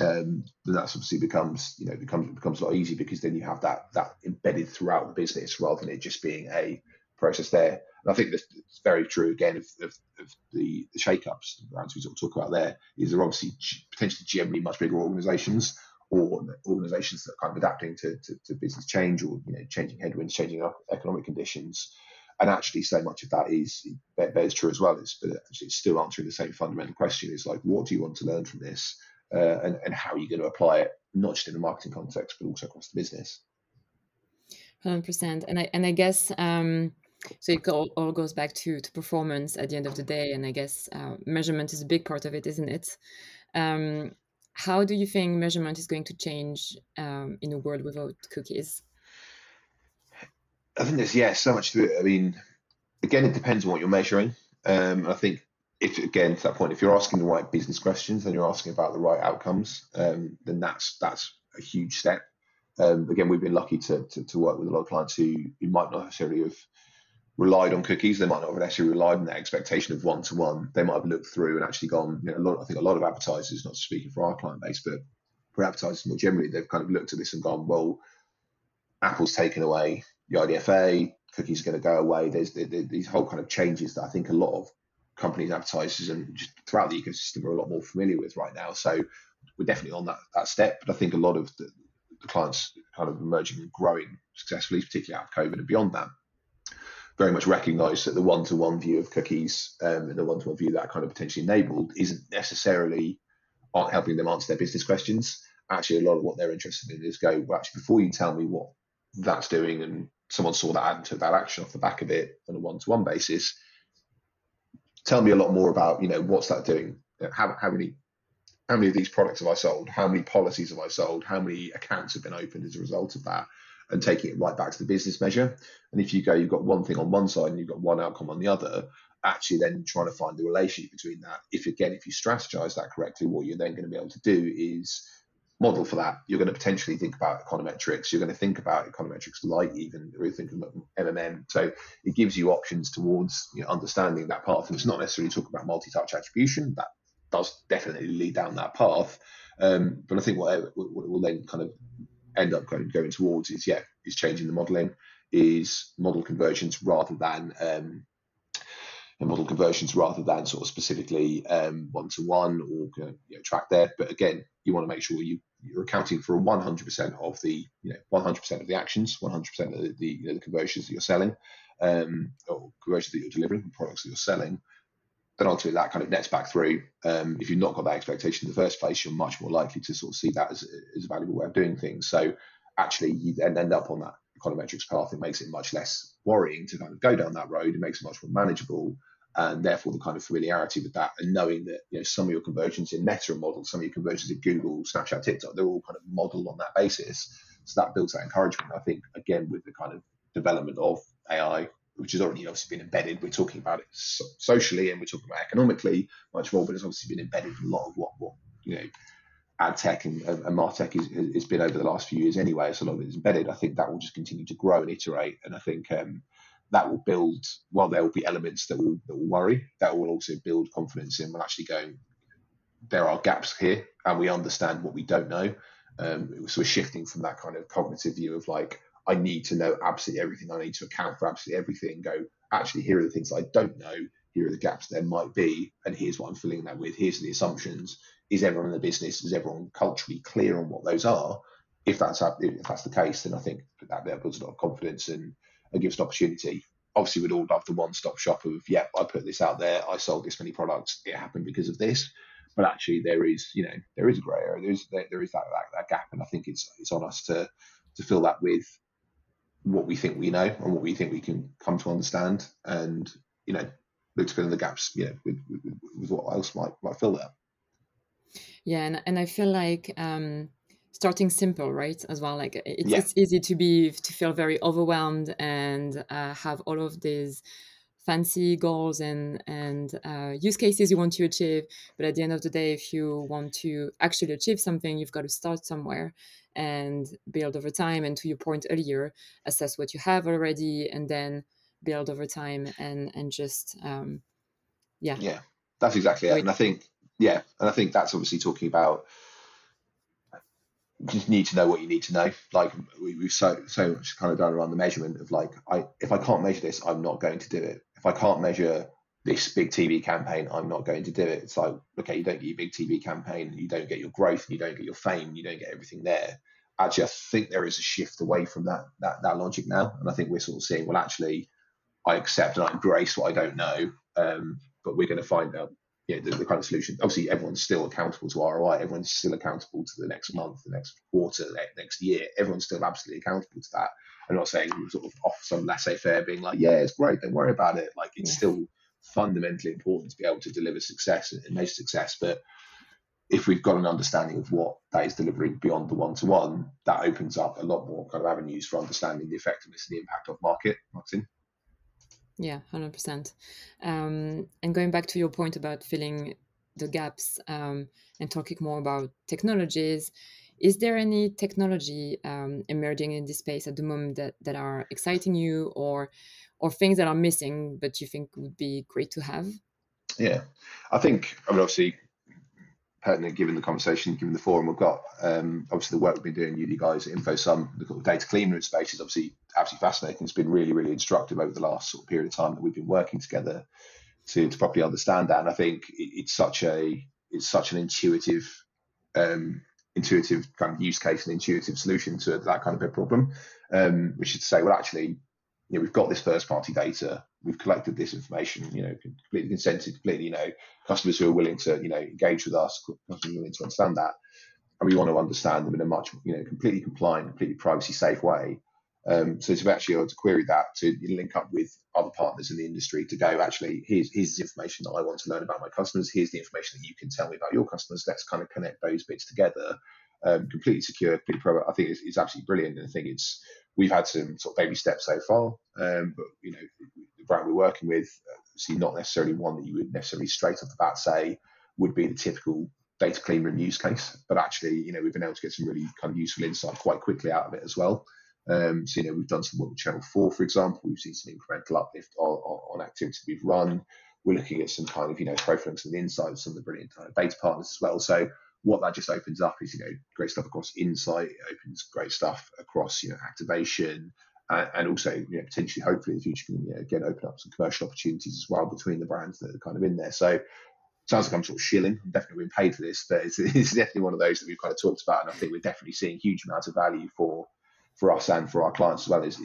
um, then that's obviously becomes you know becomes becomes a lot easier because then you have that that embedded throughout the business rather than it just being a process there. And I think that's, very true again of, of, of the, the shake-ups, the we sort of talk about there, is they're obviously potentially generally much bigger organizations or organizations that are kind of adapting to, to, to, business change or you know changing headwinds, changing economic conditions. And actually, so much of that is bears true as well. But actually, it's still answering the same fundamental question: is like, what do you want to learn from this, uh, and and how are you going to apply it, not just in the marketing context, but also across the business. Hundred percent, and I and I guess um, so. It all, all goes back to to performance at the end of the day, and I guess uh, measurement is a big part of it, isn't it? Um, how do you think measurement is going to change um, in a world without cookies? I think there's yeah so much to it. I mean, again, it depends on what you're measuring. Um, I think if again to that point, if you're asking the right business questions and you're asking about the right outcomes, um, then that's that's a huge step. Um, again, we've been lucky to, to, to work with a lot of clients who, who might not necessarily have relied on cookies. They might not have actually relied on that expectation of one to one. They might have looked through and actually gone. You know, lot, I think a lot of advertisers, not speaking for our client base, but for advertisers more generally, they've kind of looked at this and gone, well, Apple's taken away the IDFA, cookies are going to go away. There's, these whole kind of changes that I think a lot of companies, advertisers, and just throughout the ecosystem are a lot more familiar with right now. So we're definitely on that that step. But I think a lot of the, the clients kind of emerging and growing successfully, particularly out of COVID and beyond that, very much recognise that the one-to-one view of cookies um, and the one-to-one view that kind of potentially enabled isn't necessarily aren't helping them answer their business questions. Actually, a lot of what they're interested in is go, well, actually, before you tell me what that's doing and someone saw that and took that action off the back of it on a one-to-one basis, tell me a lot more about, you know, what's that doing? How, how many how many of these products have I sold? How many policies have I sold? How many accounts have been opened as a result of that? And taking it right back to the business measure. And if you go, you've got one thing on one side and you've got one outcome on the other, actually then trying to find the relationship between that. If again, if you strategize that correctly, what you're then going to be able to do is model for that. You're going to potentially think about econometrics. You're going to think about econometrics light, even or think of MMM. So it gives you options towards you know, understanding that path. And it's not necessarily talking about multi-touch attribution. That does definitely lead down that path. Um, but I think what, what will then kind of end up going, going towards is yeah is changing the modeling is model conversions rather than um, model conversions rather than sort of specifically one to one or you know, track there. But again, you want to make sure you you're accounting for 100% of the you know 100% of the actions, 100% of the, the, you know, the conversions that you're selling, um, or conversions that you're delivering, products that you're selling, then ultimately that kind of nets back through. Um, if you've not got that expectation in the first place, you're much more likely to sort of see that as, as a valuable way of doing things. So actually, you then end up on that econometrics path. It makes it much less worrying to kind of go down that road. It makes it much more manageable, and therefore the kind of familiarity with that and knowing that you know some of your conversions in Meta are modeled, some of your conversions in Google, Snapchat, TikTok, they're all kind of modeled on that basis. So that builds that encouragement. I think again with the kind of development of AI which has already obviously been embedded. We're talking about it so- socially and we're talking about economically much more, but it's obviously been embedded in a lot of what, what you know, ad tech and, and, martech has been over the last few years anyway. So a lot of it is embedded. I think that will just continue to grow and iterate, and I think um, that will build. While there will be elements that will that will worry, that will also build confidence in. We'll actually going There are gaps here, and we understand what we don't know. Um, so we're shifting from that kind of cognitive view of like I need to know absolutely everything. I need to account for absolutely everything. Go, actually, here are the things I don't know. Here are the gaps there might be, and here's what I'm filling that with. Here's the assumptions. Is everyone in the business? Is everyone culturally clear on what those are? If that's if that's the case, then I think that, builds a lot of confidence and, and gives an opportunity. Obviously, we'd all love the one-stop shop of, yeah, I put this out there, I sold this many products, it happened because of this. But actually, there is, you know, there is a grey area. There is there, there is that, that that gap, and I think it's it's on us to to fill that with what we think we know and what we think we can come to understand, and you know, look to fill in the gaps, you know, with, with, with what else might might fill there. Yeah, and and I feel like um, starting simple, right? As well, like it's, yeah. it's easy to be to feel very overwhelmed and uh, have all of these fancy goals and and uh, use cases you want to achieve but at the end of the day if you want to actually achieve something you've got to start somewhere and build over time and to your point earlier assess what you have already and then build over time and and just um yeah. Yeah that's exactly it. And i think yeah and i think that's obviously talking about just need to know what you need to know. Like we, we've so so much kind of done around the measurement of like i if i can't measure this i'm not going to do it. If I can't measure this big TV campaign, I'm not going to do it. It's like, okay, you don't get your big TV campaign, you don't get your growth, you don't get your fame, you don't get everything there. Actually, I think there is a shift away from that that that logic now, and I think we're sort of seeing, well, actually, I accept and I embrace what I don't know, um, but we're going to find out, you know, the, the, kind of solution. Obviously, everyone's still accountable to ROI. Everyone's still accountable to the next month, the next quarter, the next year. Everyone's still absolutely accountable to that. I'm not saying sort of off some laissez-faire, being like, yeah, it's great, don't worry about it. Like it's yeah. still fundamentally important to be able to deliver success and measure success. But if we've got an understanding of what that is delivering beyond the one-to-one, that opens up a lot more kind of avenues for understanding the effectiveness and the impact of market marketing. Yeah, hundred um, percent. And going back to your point about filling the gaps um, and talking more about technologies, is there any technology um, emerging in this space at the moment that, that are exciting you or or things that are missing but you think would be great to have? Yeah, I think I mean obviously pertinent given the conversation, given the forum we've got. Um, obviously, the work we've been doing, you guys at InfoSum, the data clean room space is obviously absolutely fascinating. It's been really, really instructive over the last sort of period of time that we've been working together to, to properly understand that. And I think it, it's such a it's such an intuitive um, intuitive kind of use case and intuitive solution to that kind of a problem, um, which is to say, well, actually, you know, we've got this first party data, we've collected this information, you know, completely consented, completely, you know, customers who are willing to, you know, engage with us, customers willing to understand that, and we want to understand them in a much, you know, completely compliant, completely privacy safe way. Um, so to actually able to query that, to link up with other partners in the industry to go, actually, here's, here's the information that I want to learn about my customers. Here's the information that you can tell me about your customers. Let's kind of connect those bits together. Um, completely secure, completely private. I think it's, it's, absolutely brilliant. And I think it's, we've had some sort of baby steps so far, um, but, you know, the brand we're working with, see not necessarily one that you would necessarily straight off the bat say would be the typical data clean room use case, but actually, you know, we've been able to get some really kind of useful insight quite quickly out of it as well. Um, so, you know, we've done some work with Channel 4, for example. We've seen some incremental uplift on, on, on activity we've run. We're looking at some kind of, you know, profiling some insights, some of the brilliant kind of data partners as well. So what that just opens up is, you know, great stuff across insight. It opens great stuff across, you know, activation. Uh, and also, you know, potentially, hopefully in the future, can, you know, again, open up some commercial opportunities as well between the brands that are kind of in there. So sounds like I'm sort of shilling. I'm definitely being paid for this, but it's, it's, definitely one of those that we've kind of talked about, and I think we're definitely seeing huge amounts of value for for us and for our clients as well is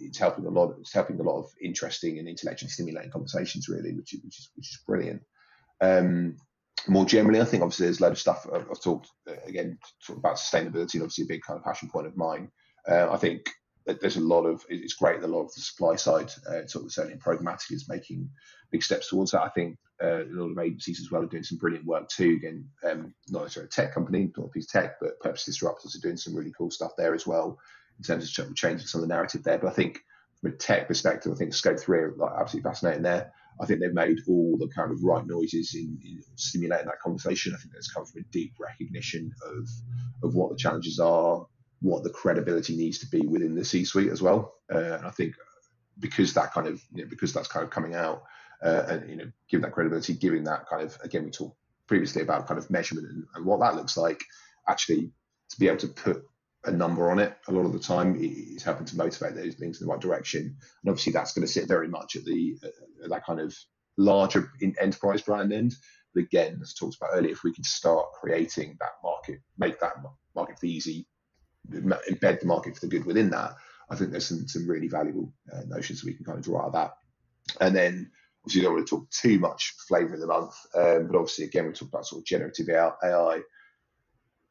it's helping a lot. It's helping a lot of interesting and intellectually stimulating conversations, really, which is which is, which is brilliant. Um, more generally, I think obviously there's a load of stuff I've, talked uh, again talk about sustainability, and obviously a big kind of passion point of mine. Uh, I think there's a lot of it's great that a lot of the supply side, uh, sort of certainly programmatic, is making big steps towards that. I think uh, a lot of agencies as well are doing some brilliant work too. Again, um, not necessarily a tech company, not a piece of tech, but Purpose Disruptors are doing some really cool stuff there as well in terms of changing some of the narrative there. But I think from a tech perspective, I think Scope3 are like absolutely fascinating there. I think they've made all the kind of right noises in, in stimulating that conversation. I think that's come from a deep recognition of of what the challenges are, what the credibility needs to be within the C-suite as well. Uh, and I think because that kind of you know, because that's kind of coming out uh, and you know giving that credibility, giving that kind of again we talked previously about kind of measurement and, and what that looks like. Actually, to be able to put a number on it a lot of the time is helping to motivate those things in the right direction. And obviously, that's going to sit very much at the uh, that kind of larger enterprise brand end. But again, as I talked about earlier, if we can start creating that market, make that market easy, embed the market for the good within that, I think there's some some really valuable uh, notions we can kind of draw out of that. And then obviously, you don't want to talk too much flavour of the month, um, but obviously, again, we talk about sort of generative AI.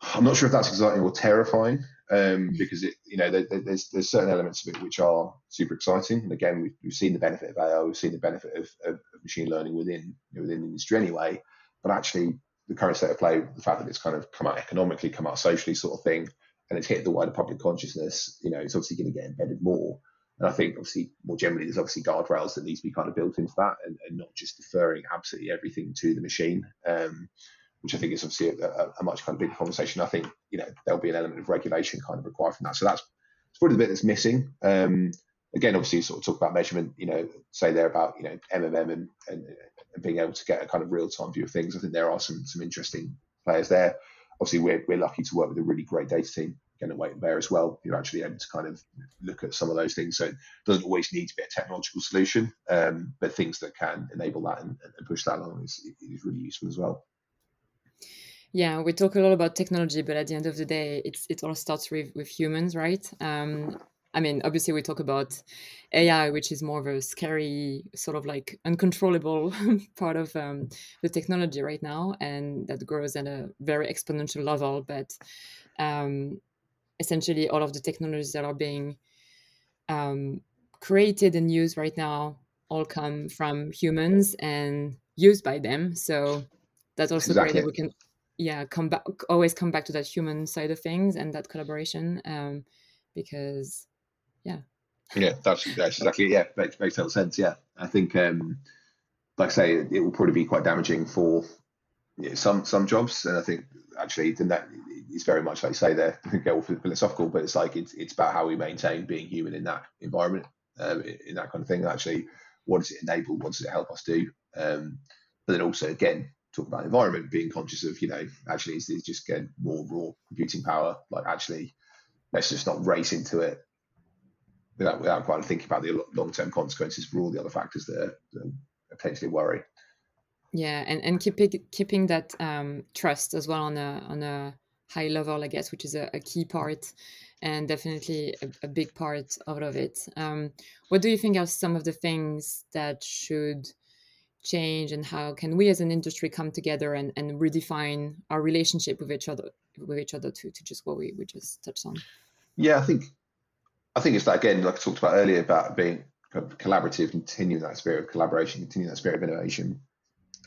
I'm not sure if that's exciting or terrifying um, because it, you know, there, there's there's certain elements of it which are super exciting. And again, we've, we've seen the benefit of AI, we've seen the benefit of, of, of machine learning within you know, within the industry anyway. But actually, the current state of play, the fact that it's kind of come out economically, come out socially, sort of thing, and it's hit the wider public consciousness, you know, it's obviously going to get embedded more. And I think obviously more generally, there's obviously guardrails that need to be kind of built into that, and, and not just deferring absolutely everything to the machine. Um, which I think is obviously a, a, much kind of bigger conversation. I think you know there'll be an element of regulation kind of required from that. So that's it's probably the bit that's missing. Um, again, obviously, sort of talk about measurement. You know, say there about you know MMM and, and, and being able to get a kind of real time view of things. I think there are some some interesting players there. Obviously, we're we're lucky to work with a really great data team. Again, Wake Bear as well, you're actually able to kind of look at some of those things. So it doesn't always need to be a technological solution, um, but things that can enable that and, and push that along is, is really useful as well. Yeah, we talk a lot about technology, but at the end of the day, it's it all starts with with humans, right? Um, I mean, obviously, we talk about AI, which is more of a scary, sort of like uncontrollable part of um, the technology right now, and that grows at a very exponential level. But um, essentially, all of the technologies that are being um, created and used right now all come from humans and used by them. So that's also exactly. great that we can yeah come back always come back to that human side of things and that collaboration um because yeah. Yeah that's that's exactly yeah makes, makes total sense yeah. I think um like i say it will probably be quite damaging for you know, some some jobs and i think actually then that is very much like you say there all philosophical but it's like it's, it's about how we maintain being human in that environment um, in that kind of thing actually what does it enable what does it help us do um, but then also again talk about the environment, being conscious of, you know, actually is, is just getting more raw computing power. Like actually, let's just not race into it without without quite thinking about the long term consequences for all the other factors that, are, that potentially worry. Yeah, and and keeping keeping that um, trust as well on a on a high level, I guess, which is a, a key part and definitely a, a, big part out of it. Um, what do you think are some of the things that should change and how can we as an industry come together and, and redefine our relationship with each other with each other to, to just what we, we just touched on? Yeah i think i think it's that again like i talked about earlier about being collaborative continuing that spirit of collaboration continuing that spirit of innovation.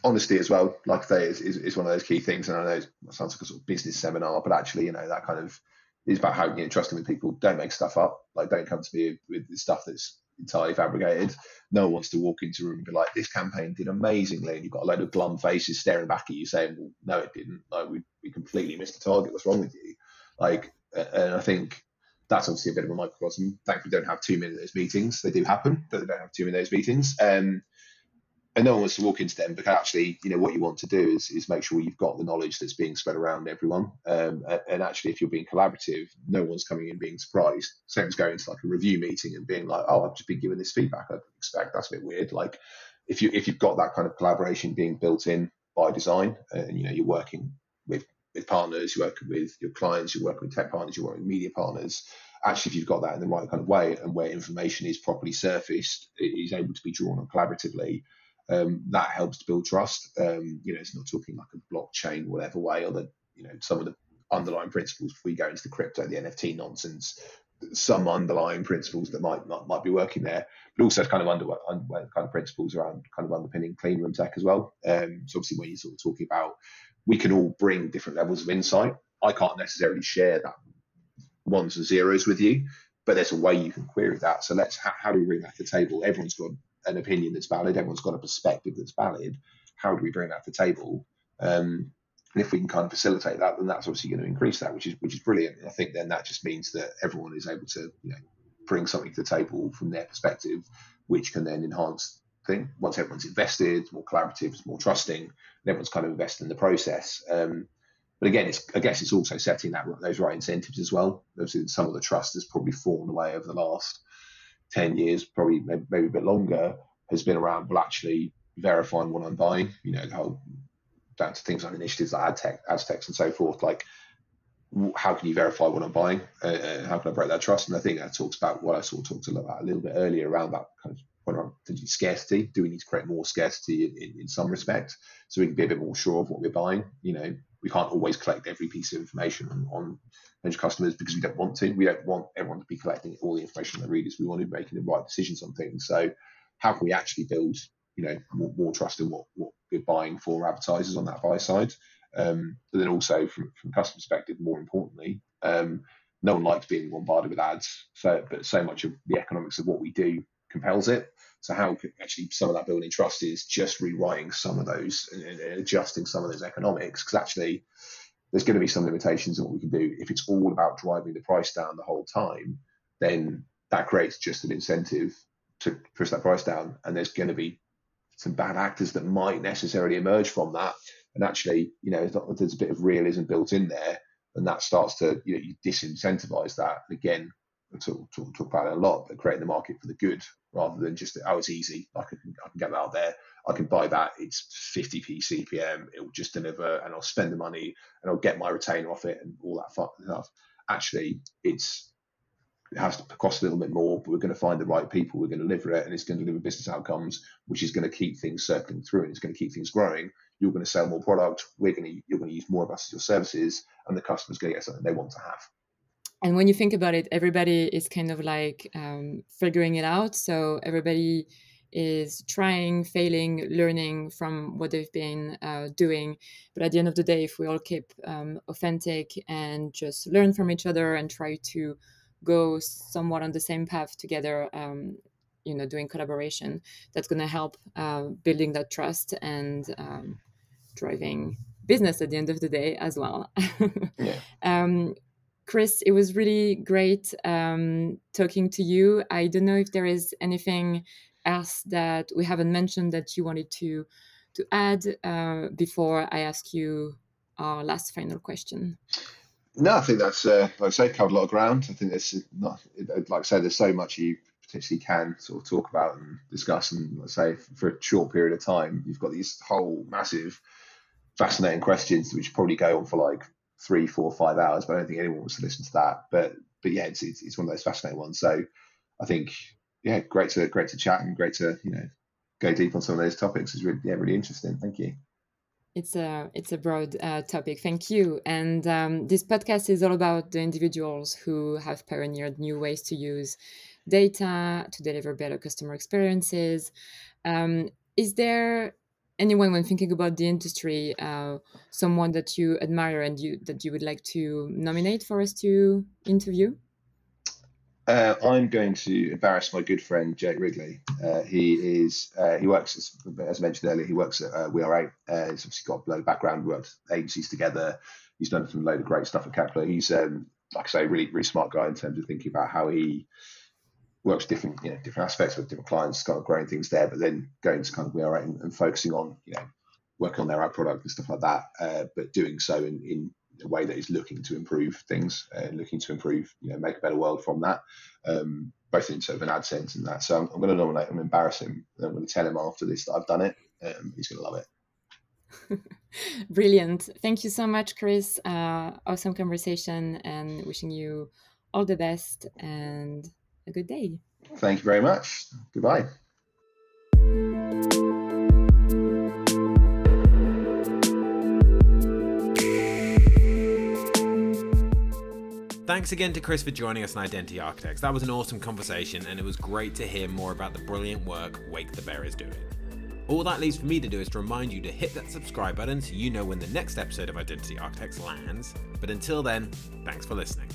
Honesty as well like i say is, is, one of those key things. And i know it sounds like a sort of business seminar but actually you know that kind of is about how you know trusting with people don't make stuff up like don't come to me with stuff that's entirely fabricated. No one wants to walk into a room and be like, this campaign did amazingly. And you've got a load of glum faces staring back at you saying, well, no, it didn't. Like, we, we completely missed the target. What's wrong with you? Like, and I think that's obviously a bit of a microcosm. Thankfully, we don't have too many of those meetings. They do happen, but they don't have too many of those meetings. Um, and no one wants to walk into them because actually, you know, what you want to do is, is make sure you've got the knowledge that's being spread around everyone. Um, and actually, if you're being collaborative, no one's coming in being surprised. Same as going to like a review meeting and being like, "Oh, I've just been given this feedback. I expect that's a bit weird." Like, if you if you've got that kind of collaboration being built in by design, and you know, you're working with with partners, you're working with your clients, you're working with tech partners, you're working with media partners, actually, if you've got that in the right kind of way and where information is properly surfaced, it is able to be drawn on collaboratively. Um, that helps to build trust. Um, you know, it's not talking like a blockchain, whatever way, or the you know some of the underlying principles before we go into the crypto, the NFT nonsense. Some underlying principles that might might, might be working there, but also kind of under, under kind of principles around kind of underpinning clean room tech as well. Um, so obviously, when you're sort of talking about, we can all bring different levels of insight. I can't necessarily share that ones and zeros with you, but there's a way you can query that. So let's how, how do we bring that to the table? Everyone's got an opinion that's valid. Everyone's got a perspective that's valid. How do we bring that to the table? Um, and if we can kind of facilitate that, then that's obviously going to increase that, which is which is brilliant. And I think then that just means that everyone is able to you know bring something to the table from their perspective, which can then enhance thing. Once everyone's invested, more collaborative, more trusting, and everyone's kind of invested in the process. Um, but again, it's I guess it's also setting that those right incentives as well. Obviously, some of the trust has probably fallen away over the last ten years, probably maybe, a bit longer, has been around well actually verifying what I'm buying. You know, the whole down to things like initiatives like AdTech, ads.txt and so forth. Like, how can you verify what I'm buying? Uh, uh, how can I break that trust? And I think that talks about what I sort of talked about a little bit earlier around that kind of point around scarcity. Do we need to create more scarcity in, in, in, some respect so we can be a bit more sure of what we're buying? You know, we can't always collect every piece of information on, on potential customers because we don't want to. We don't want everyone to be collecting all the information on their readers. We want to be making the right decisions on things. So how can we actually build, you know, more, more trust in what, what we're buying for advertisers on that buy side? Um, but then also from, from customer perspective, more importantly, um, no one likes being bombarded with ads. So, but so much of the economics of what we do compels it. So how actually some of that building trust is just rewriting some of those and, adjusting some of those economics because actually there's going to be some limitations in what we can do. If it's all about driving the price down the whole time, then that creates just an incentive to push that price down. And there's going to be some bad actors that might necessarily emerge from that. And actually, you know, there's a bit of realism built in there, and that starts to you know you disincentivize that. And again, talk, talk, talk about it a lot, but creating the market for the good rather than just oh it's easy I can I can get that out there. I can buy that it's 50p CPM it will just deliver and I'll spend the money and I'll get my retainer off it and all that fun stuff. Actually it's it has to cost a little bit more but we're going to find the right people we're going to deliver it and it's going to deliver business outcomes which is going to keep things circling through and it's going to keep things growing. You're going to sell more product we're going to you're going to use more of us as your services and the customer's going to get something they want to have and when you think about it everybody is kind of like um, figuring it out. So everybody is trying failing learning from what they've been uh, doing. But at the end of the day if we all keep um, authentic and just learn from each other and try to go somewhat on the same path together um, you know doing collaboration that's going to help uh, building that trust and um, driving business at the end of the day as well. Yeah. Chris, it was really great um, talking to you. I don't know if there is anything else that we haven't mentioned that you wanted to to add uh, before I ask you our last final question. No, I think that's uh, like I say, covered a lot of ground. I think there's not, like I say, there's so much you potentially can sort of talk about and discuss. And let's say for a short period of time, you've got these whole massive, fascinating questions which probably go on for like three, four, five hours, but I don't think anyone wants to listen to that. But but yeah, it's, it's, it's one of those fascinating ones. So I think yeah, great to great to chat and great to you know go deep on some of those topics. It's really yeah really interesting. Thank you. It's a it's a broad uh, topic. Thank you. And um, this podcast is all about the individuals who have pioneered new ways to use data to deliver better customer experiences. Um, is there anyone when thinking about the industry uh, someone that you admire and you that you would like to nominate for us to interview uh, I'm going to embarrass my good friend Jake Wrigley. Uh, he is uh, he works as, as, mentioned earlier. He works at uh, WeAre8. Uh, he's obviously got a load of background. Worked agencies together. He's done some load of great stuff at Kepler. He's um, like I say, really really smart guy in terms of thinking about how he works different, you know, different aspects with different clients, kind of growing things there, but then going to kind of where and, and focusing on, you know, working on their ad product and stuff like that, uh, but doing so in, in a way that is looking to improve things and uh, looking to improve, you know, make a better world from that, um, both in sort of an ad sense and that. So I'm, I'm going to nominate him, embarrass him, and I'm going to tell him after this that I've done it. Um, he's going to love it. Brilliant. Thank you so much, Chris. Uh, awesome conversation and wishing you all the best and a good day. Thank you very much. Goodbye. Thanks again to Chris for joining us on Identity Architects. That was an awesome conversation, and it was great to hear more about the brilliant work Wake the Bear is doing. All that leaves for me to do is to remind you to hit that subscribe button so you know when the next episode of Identity Architects lands. But until then, thanks for listening.